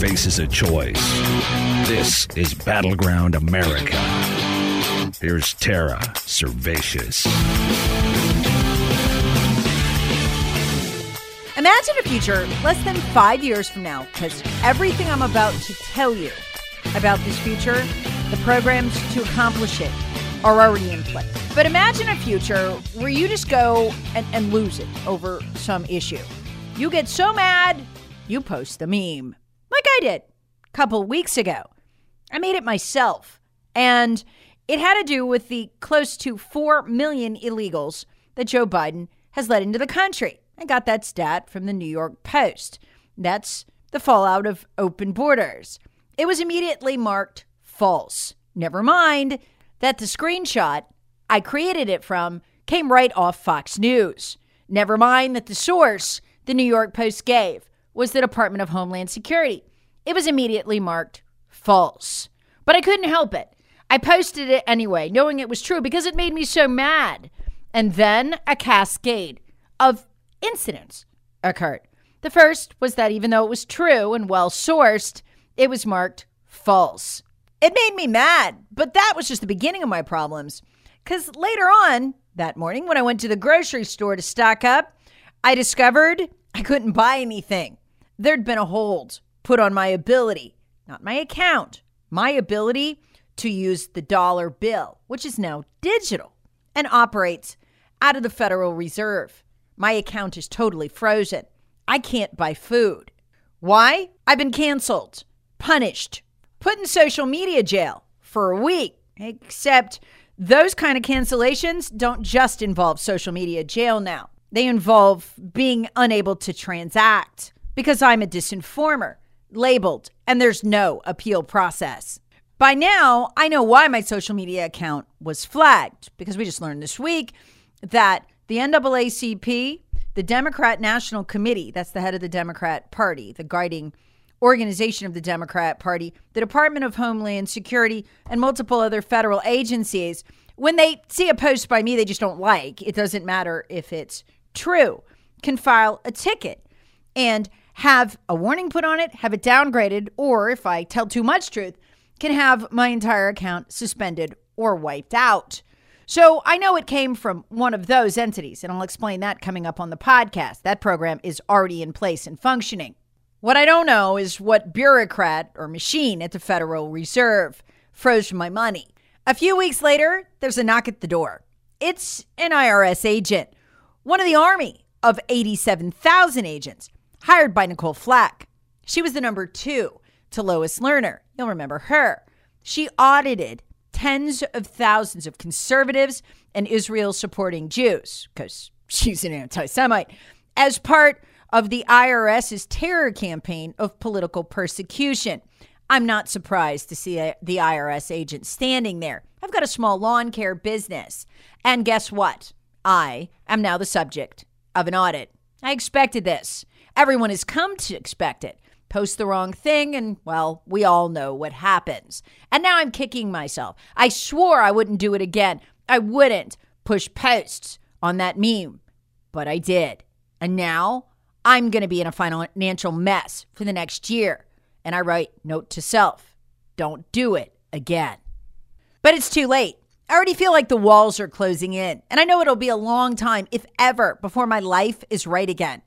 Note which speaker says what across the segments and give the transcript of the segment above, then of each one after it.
Speaker 1: Faces a choice. This is Battleground America. Here's Tara Servatius.
Speaker 2: Imagine a future less than five years from now, because everything I'm about to tell you about this future, the programs to accomplish it are already in place. But imagine a future where you just go and, and lose it over some issue. You get so mad, you post the meme, like I did a couple weeks ago. I made it myself, and it had to do with the close to 4 million illegals that Joe Biden has let into the country. I got that stat from the New York Post. That's the fallout of open borders. It was immediately marked false. Never mind that the screenshot I created it from came right off Fox News. Never mind that the source the New York Post gave was the Department of Homeland Security. It was immediately marked false. But I couldn't help it. I posted it anyway, knowing it was true because it made me so mad. And then a cascade of incidents occurred. The first was that even though it was true and well sourced, it was marked false. It made me mad, but that was just the beginning of my problems. Because later on that morning, when I went to the grocery store to stock up, I discovered I couldn't buy anything. There'd been a hold put on my ability, not my account, my ability to use the dollar bill, which is now digital and operates out of the Federal Reserve. My account is totally frozen. I can't buy food. Why? I've been canceled, punished, put in social media jail for a week. Except those kind of cancellations don't just involve social media jail now. They involve being unable to transact because I'm a disinformer, labeled, and there's no appeal process. By now, I know why my social media account was flagged because we just learned this week that the NAACP, the Democrat National Committee, that's the head of the Democrat Party, the guiding organization of the Democrat Party, the Department of Homeland Security, and multiple other federal agencies, when they see a post by me they just don't like, it doesn't matter if it's true, can file a ticket and have a warning put on it, have it downgraded, or if I tell too much truth, can have my entire account suspended or wiped out. So I know it came from one of those entities, and I'll explain that coming up on the podcast. That program is already in place and functioning. What I don't know is what bureaucrat or machine at the Federal Reserve froze my money. A few weeks later, there's a knock at the door. It's an IRS agent, one of the Army of 87,000 agents hired by Nikole Flax. She was the number two to Lois Lerner. You'll remember her. She audited tens of thousands of conservatives and Israel supporting Jews, because she's an anti Semite, as part of the IRS's terror campaign of political persecution. I'm not surprised to see uh, the IRS agent standing there. I've got a small lawn care business. And guess what? I am now the subject of an audit. I expected this. Everyone has come to expect it. Post the wrong thing, and well, we all know what happens. And now I'm kicking myself. I swore I wouldn't do it again. I wouldn't push posts on that meme, but I did. And now I'm going to be in a financial mess for the next year. And I write, note to self, don't do it again. But it's too late. I already feel like the walls are closing in. And I know it'll be a long time, if ever, before my life is right again.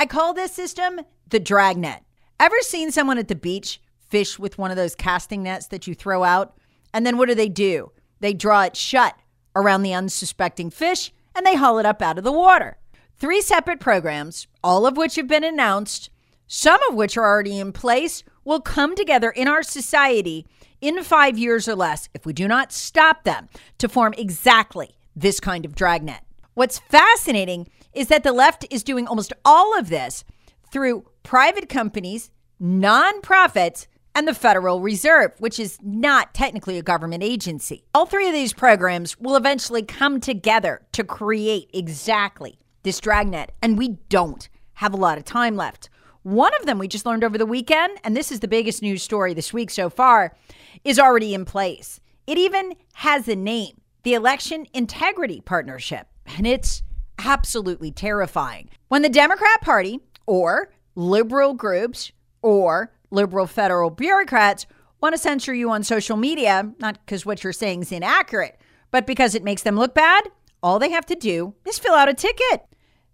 Speaker 2: I call this system the dragnet. Ever seen someone at the beach fish with one of those casting nets that you throw out? And then what do they do? They draw it shut around the unsuspecting fish and they haul it up out of the water. Three separate programs, all of which have been announced, some of which are already in place, will come together in our society in five years or less if we do not stop them to form exactly this kind of dragnet. What's fascinating is that the left is doing almost all of this through private companies, nonprofits, and the Federal Reserve, which is not technically a government agency. All three of these programs will eventually come together to create exactly this dragnet, and we don't have a lot of time left. One of them we just learned over the weekend, and this is the biggest news story this week so far, is already in place. It even has a name the Election Integrity Partnership, and it's absolutely terrifying. When the Democrat Party or liberal groups or liberal federal bureaucrats want to censor you on social media, not because what you're saying is inaccurate, but because it makes them look bad, all they have to do is fill out a ticket.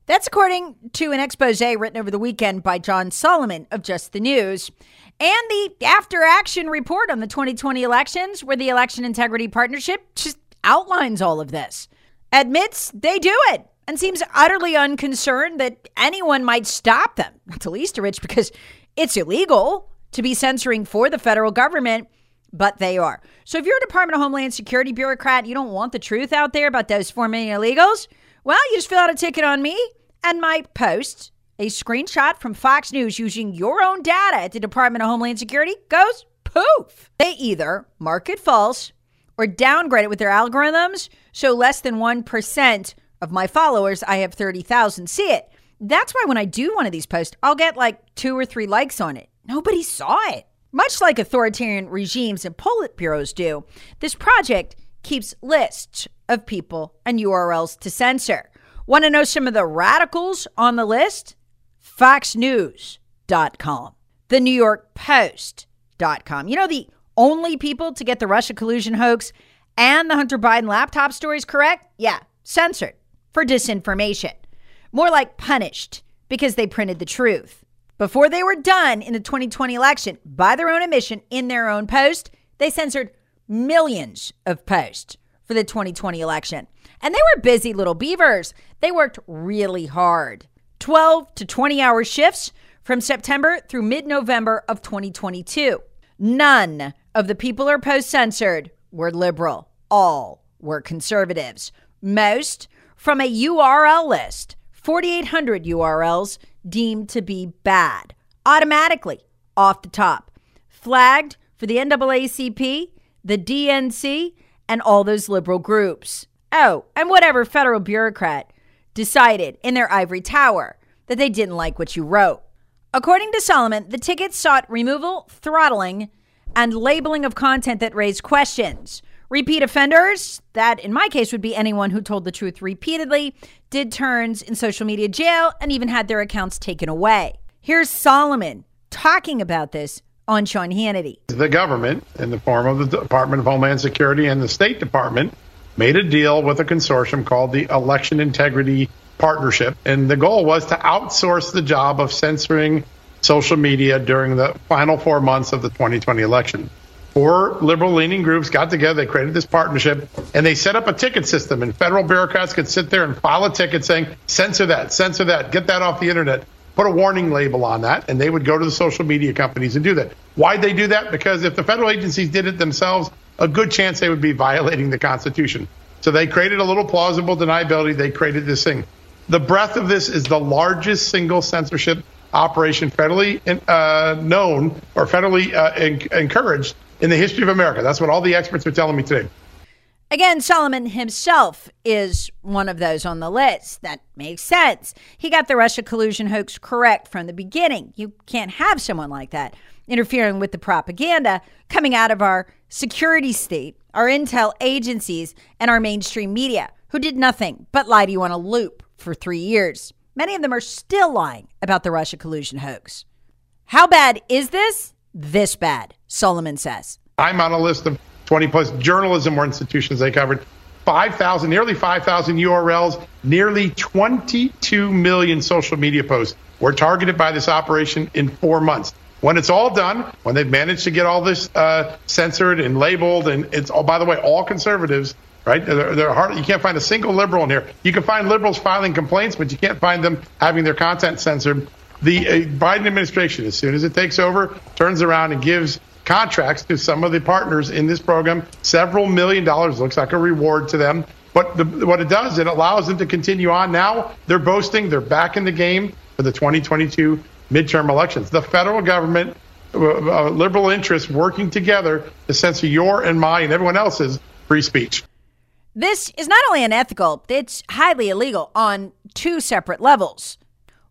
Speaker 2: That's according to an expose written over the weekend by John Solomon of Just the News and the after action report on the 2020 elections, where the Election Integrity Partnership just outlines all of this, admits they do it, and seems utterly unconcerned that anyone might stop them, not the least of which because it's illegal to be censoring for the federal government, but they are. So if you're a Department of Homeland Security bureaucrat, you don't want the truth out there about those four million illegals, well, you just fill out a ticket on me and my post a screenshot from Fox News using your own data at the Department of Homeland Security goes poof. They either mark it false or downgrade it with their algorithms so less than 1% of my followers, I have 30,000, see it. That's why when I do one of these posts, I'll get like two or three likes on it. Nobody saw it. Much like authoritarian regimes and politburos do, this project keeps lists of people and URLs to censor. Want to know some of the radicals on the list? FoxNews.com, the New York Post.com. You know, the only people to get the Russia collusion hoax and the Hunter Biden laptop stories correct? Yeah, censored for disinformation. More like punished because they printed the truth. Before they were done in the 2020 election, by their own admission, in their own post, they censored millions of posts for the 2020 election. And they were busy little beavers. They worked really hard. 12 to 20 hour shifts from September through mid November of 2022. None of the people or posts censored were liberal, all were conservatives. Most from a URL list, 4,800 URLs deemed to be bad, automatically off the top, flagged for the NAACP, the DNC, and all those liberal groups. Oh, and whatever federal bureaucrat decided in their ivory tower that they didn't like what you wrote. According to Solomon, the tickets sought removal, throttling, and labeling of content that raised questions. Repeat offenders, that in my case would be anyone who told the truth repeatedly, did turns in social media jail, and even had their accounts taken away. Here's Solomon talking about this on Sean Hannity.
Speaker 3: The government, in the form of the Department of Homeland Security and the State Department, made a deal with a consortium called the Election Integrity Partnership. And the goal was to outsource the job of censoring social media during the final four months of the 2020 election. Four liberal leaning groups got together, they created this partnership, and they set up a ticket system. And federal bureaucrats could sit there and file a ticket saying, censor that, censor that, get that off the internet, put a warning label on that. And they would go to the social media companies and do that. Why'd they do that? Because if the federal agencies did it themselves, a good chance they would be violating the Constitution. So they created a little plausible deniability. They created this thing. The breadth of this is the largest single censorship operation federally uh, known or federally uh, encouraged in the history of America. That's what all the experts are telling me today.
Speaker 2: Again, Solomon himself is one of those on the list. That makes sense. He got the Russia collusion hoax correct from the beginning. You can't have someone like that interfering with the propaganda coming out of our security state, our intel agencies, and our mainstream media, who did nothing but lie to you on a loop for three years. Many of them are still lying about the Russia collusion hoax. How bad is this? This bad, Solomon says.
Speaker 3: I'm on a list of 20 plus journalism or institutions they covered. 5,000, nearly 5,000 URLs, nearly 22 million social media posts. were targeted by this operation in four months. When it's all done, when they've managed to get all this uh, censored and labeled, and it's all, by the way, all conservatives, right? They're, they're hard, you can't find a single liberal in here. You can find liberals filing complaints, but you can't find them having their content censored. The uh, Biden administration, as soon as it takes over, turns around and gives contracts to some of the partners in this program, several million dollars looks like a reward to them. But the, what it does, it allows them to continue on. Now they're boasting they're back in the game for the 2022 midterm elections. The federal government, uh, uh, liberal interests working together to censor your and my and everyone else's free speech.
Speaker 2: This is not only unethical, it's highly illegal on two separate levels.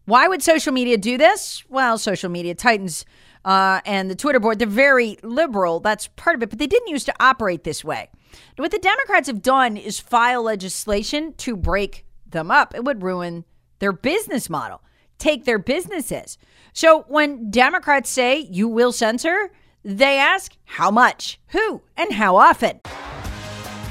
Speaker 2: Why would social media do this? Well, social media titans uh, and the Twitter board, they're very liberal. That's part of it, but they didn't used to operate this way. What the Democrats have done is file legislation to break them up. It would ruin their business model, take their businesses. So when Democrats say you will censor, they ask how much, who, and how often.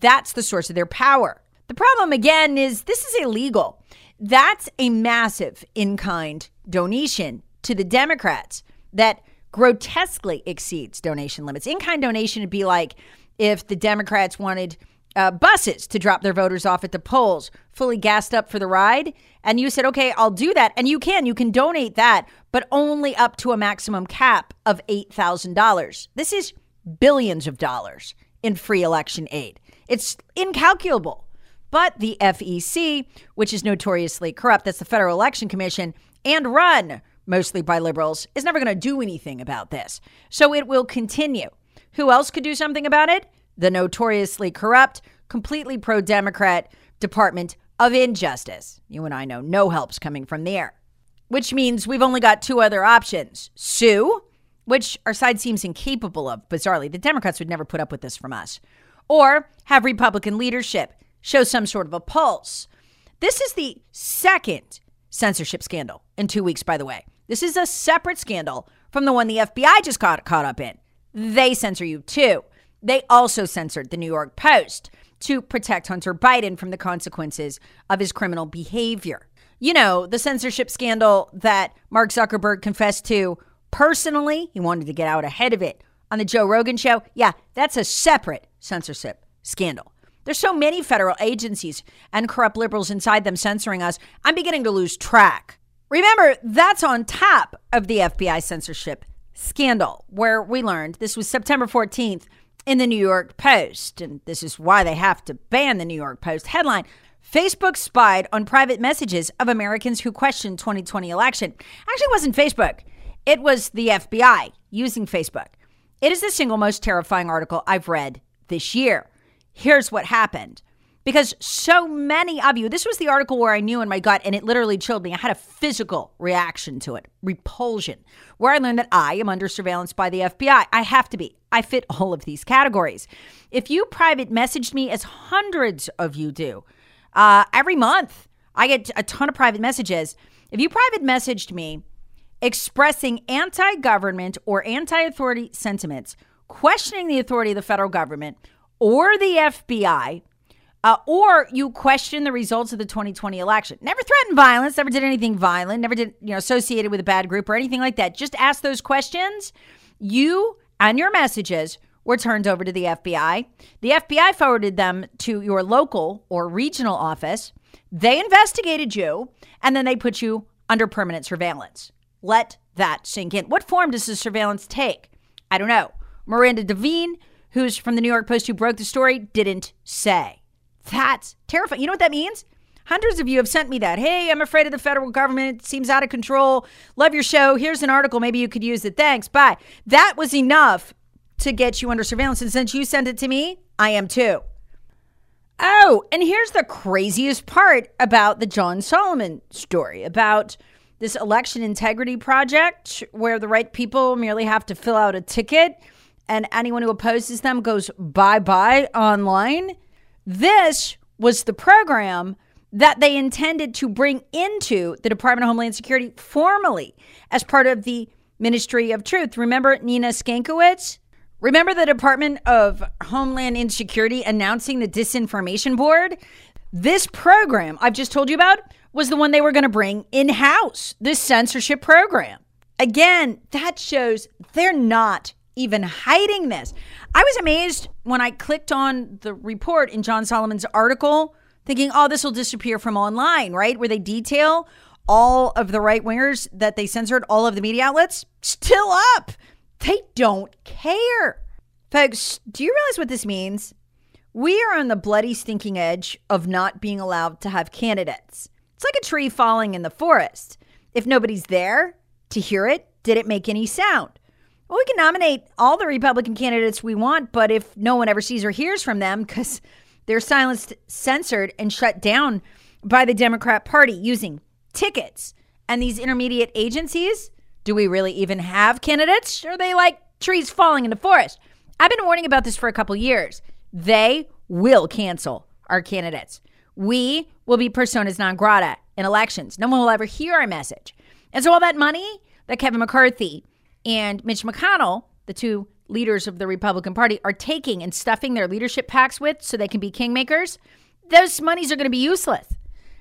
Speaker 2: That's the source of their power. The problem, again, is this is illegal. That's a massive in kind donation to the Democrats that grotesquely exceeds donation limits. In kind donation would be like if the Democrats wanted uh, buses to drop their voters off at the polls, fully gassed up for the ride. And you said, okay, I'll do that. And you can, you can donate that, but only up to a maximum cap of $8,000. This is billions of dollars in free election aid. It's incalculable. But the FEC, which is notoriously corrupt, that's the Federal Election Commission, and run mostly by liberals, is never going to do anything about this. So it will continue. Who else could do something about it? The notoriously corrupt, completely pro Democrat Department of Injustice. You and I know no help's coming from there. Which means we've only got two other options sue, which our side seems incapable of, bizarrely. The Democrats would never put up with this from us or have Republican leadership show some sort of a pulse. This is the second censorship scandal in two weeks, by the way. This is a separate scandal from the one the FBI just got caught up in. They censor you too. They also censored the New York Post to protect Hunter Biden from the consequences of his criminal behavior. You know, the censorship scandal that Mark Zuckerberg confessed to personally, he wanted to get out ahead of it on the Joe Rogan show. Yeah, that's a separate censorship scandal. There's so many federal agencies and corrupt liberals inside them censoring us. I'm beginning to lose track. Remember, that's on top of the FBI censorship scandal, where we learned this was September 14th in the New York Post. And this is why they have to ban the New York Post headline. Facebook spied on private messages of Americans who questioned 2020 election. Actually, it wasn't Facebook. It was the FBI using Facebook. It is the single most terrifying article I've read this year. Here's what happened. Because so many of you, this was the article where I knew in my gut and it literally chilled me. I had a physical reaction to it, repulsion, where I learned that I am under surveillance by the FBI. I have to be. I fit all of these categories. If you private messaged me, as hundreds of you do, uh, every month, I get a ton of private messages. If you private messaged me expressing anti government or anti authority sentiments, questioning the authority of the federal government or the FBI, uh, or you question the results of the 2020 election. Never threatened violence, never did anything violent, never did, you know, associated with a bad group or anything like that. Just ask those questions. You and your messages were turned over to the FBI. The FBI forwarded them to your local or regional office. They investigated you and then they put you under permanent surveillance. Let that sink in. What form does the surveillance take? I don't know. Miranda Devine, who's from the New York Post who broke the story, didn't say. That's terrifying. You know what that means? Hundreds of you have sent me that. Hey, I'm afraid of the federal government. It seems out of control. Love your show. Here's an article. Maybe you could use it. Thanks. Bye. That was enough to get you under surveillance. And since you sent it to me, I am too. Oh, and here's the craziest part about the John Solomon story about this election integrity project where the right people merely have to fill out a ticket and anyone who opposes them goes bye bye online. This was the program that they intended to bring into the Department of Homeland Security formally as part of the Ministry of Truth. Remember Nina Skankowitz? Remember the Department of Homeland Insecurity announcing the Disinformation Board? This program I've just told you about was the one they were going to bring in house, this censorship program. Again, that shows they're not even hiding this. I was amazed when I clicked on the report in John Solomon's article thinking, oh, this will disappear from online, right? Where they detail all of the right wingers that they censored, all of the media outlets, still up. They don't care. Folks, do you realize what this means? We are on the bloody stinking edge of not being allowed to have candidates. It's like a tree falling in the forest. If nobody's there to hear it, did it make any sound? Well, we can nominate all the Republican candidates we want, but if no one ever sees or hears from them because they're silenced, censored, and shut down by the Democrat Party using tickets and these intermediate agencies. Do we really even have candidates? Are they like trees falling in the forest? I've been warning about this for a couple years. They will cancel our candidates. We will be personas non grata in elections. No one will ever hear our message. And so all that money that Kevin McCarthy and Mitch McConnell, the two leaders of the Republican Party are taking and stuffing their leadership PACs with so they can be kingmakers, those monies are going to be useless.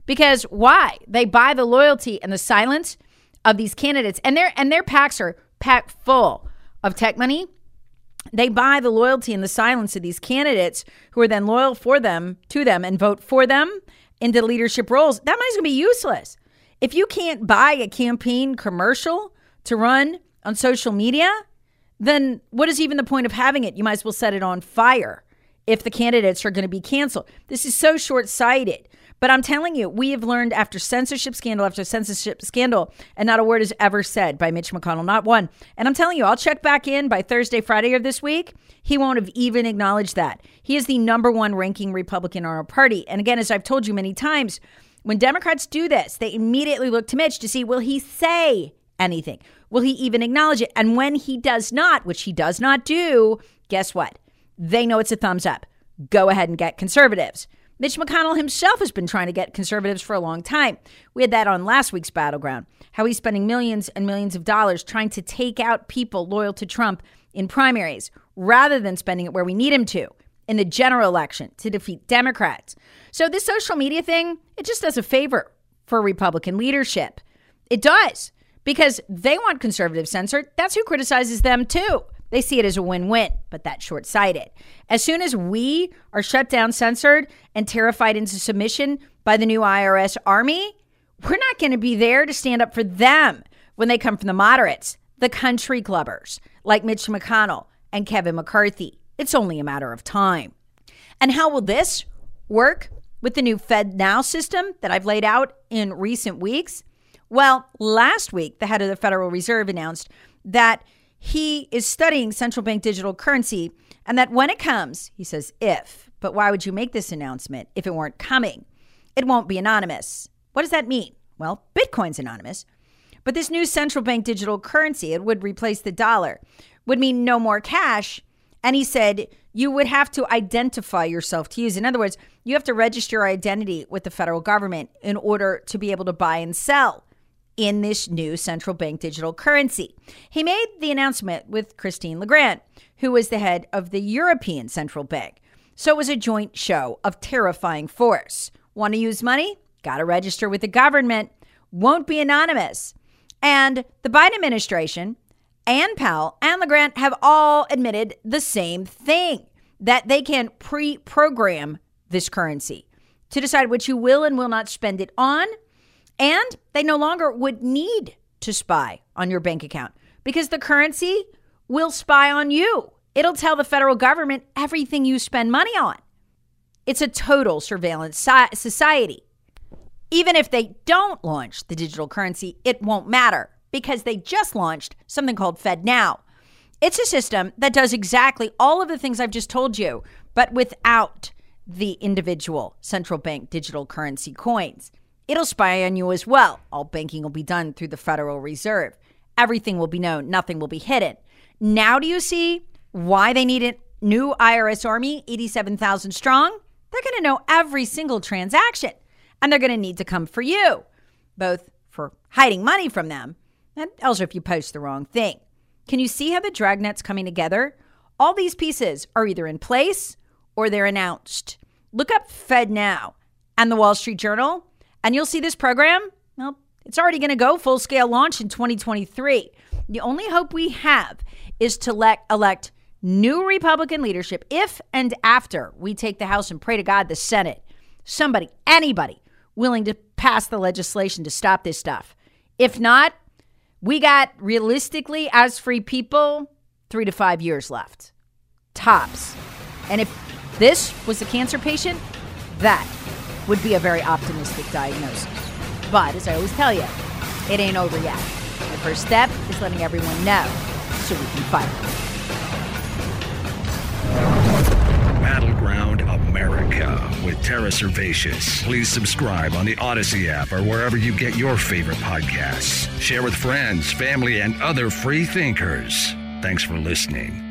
Speaker 2: Because why? They buy the loyalty and the silence of these candidates, and their and their PACs are packed full of tech money. They buy the loyalty and the silence of these candidates who are then loyal for them to them and vote for them into leadership roles. That money's gonna be useless. If you can't buy a campaign commercial to run on social media, then what is even the point of having it? You might as well set it on fire if the candidates are going to be canceled. This is so short sighted. But I'm telling you, we have learned after censorship scandal after censorship scandal, and not a word is ever said by Mitch McConnell, not one. And I'm telling you, I'll check back in by Thursday, Friday of this week. He won't have even acknowledged that. He is the number one ranking Republican in our party. And again, as I've told you many times, when Democrats do this, they immediately look to Mitch to see will he say anything? Will he even acknowledge it? And when he does not, which he does not do, guess what? They know it's a thumbs up. Go ahead and get conservatives. Mitch McConnell himself has been trying to get conservatives for a long time. We had that on last week's Battleground, how he's spending millions and millions of dollars trying to take out people loyal to Trump in primaries rather than spending it where we need him to in the general election to defeat Democrats. So this social media thing, it just does a favor for Republican leadership. It does because they want conservatives censored. That's who criticizes them too. They see it as a win win, but that's short sighted. As soon as we are shut down, censored, and terrified into submission by the new IRS army, we're not going to be there to stand up for them when they come from the moderates, the country clubbers like Mitch McConnell and Kevin McCarthy. It's only a matter of time. And how will this work with the new FedNow system that I've laid out in recent weeks? Well, last week, the head of the Federal Reserve announced that he is studying central bank digital currency and that when it comes, he says, if, but why would you make this announcement if it weren't coming? It won't be anonymous. What does that mean? Well, Bitcoin's anonymous. But this new central bank digital currency, it would replace the dollar, would mean no more cash. And he said you would have to identify yourself to use. In other words, you have to register your identity with the federal government in order to be able to buy and sell in this new central bank digital currency. He made the announcement with Christine Lagarde, who was the head of the European Central Bank. So it was a joint show of terrifying force. Want to use money? Got to register with the government. Won't be anonymous. And the Biden administration and Powell and Lagarde have all admitted the same thing that they can pre program this currency to decide what you will and will not spend it on and they no longer would need to spy on your bank account because the currency will spy on you. It'll tell the federal government everything you spend money on. It's a total surveillance society. Even if they don't launch the digital currency, it won't matter because they just launched something called FedNow. It's a system that does exactly all of the things I've just told you, but without the individual central bank digital currency coins. It'll spy on you as well. All banking will be done through the Federal Reserve. Everything will be known, nothing will be hidden. Now, do you see why they need a new IRS army, 87,000 strong? They're going to know every single transaction, and they're going to need to come for you, both for hiding money from them and also if you post the wrong thing. Can you see how the dragnet's coming together? All these pieces are either in place or they're announced. Look up FedNow and the Wall Street Journal, and you'll see this program. Well, it's already going to go full scale launch in 2023. The only hope we have is to let, elect new Republican leadership if and after we take the House and pray to God the Senate. Somebody, anybody willing to pass the legislation to stop this stuff. If not, we got realistically, as free people, three to five years left. Tops. And if this was a cancer patient, that would be a very optimistic diagnosis. But as I always tell you, it ain't over yet. The first step is letting everyone know so we can fight.
Speaker 1: Battleground America with Tara Servatius. Please subscribe on the Audacy app or wherever you get your favorite podcasts. Share with friends, family, and other free thinkers. Thanks for listening.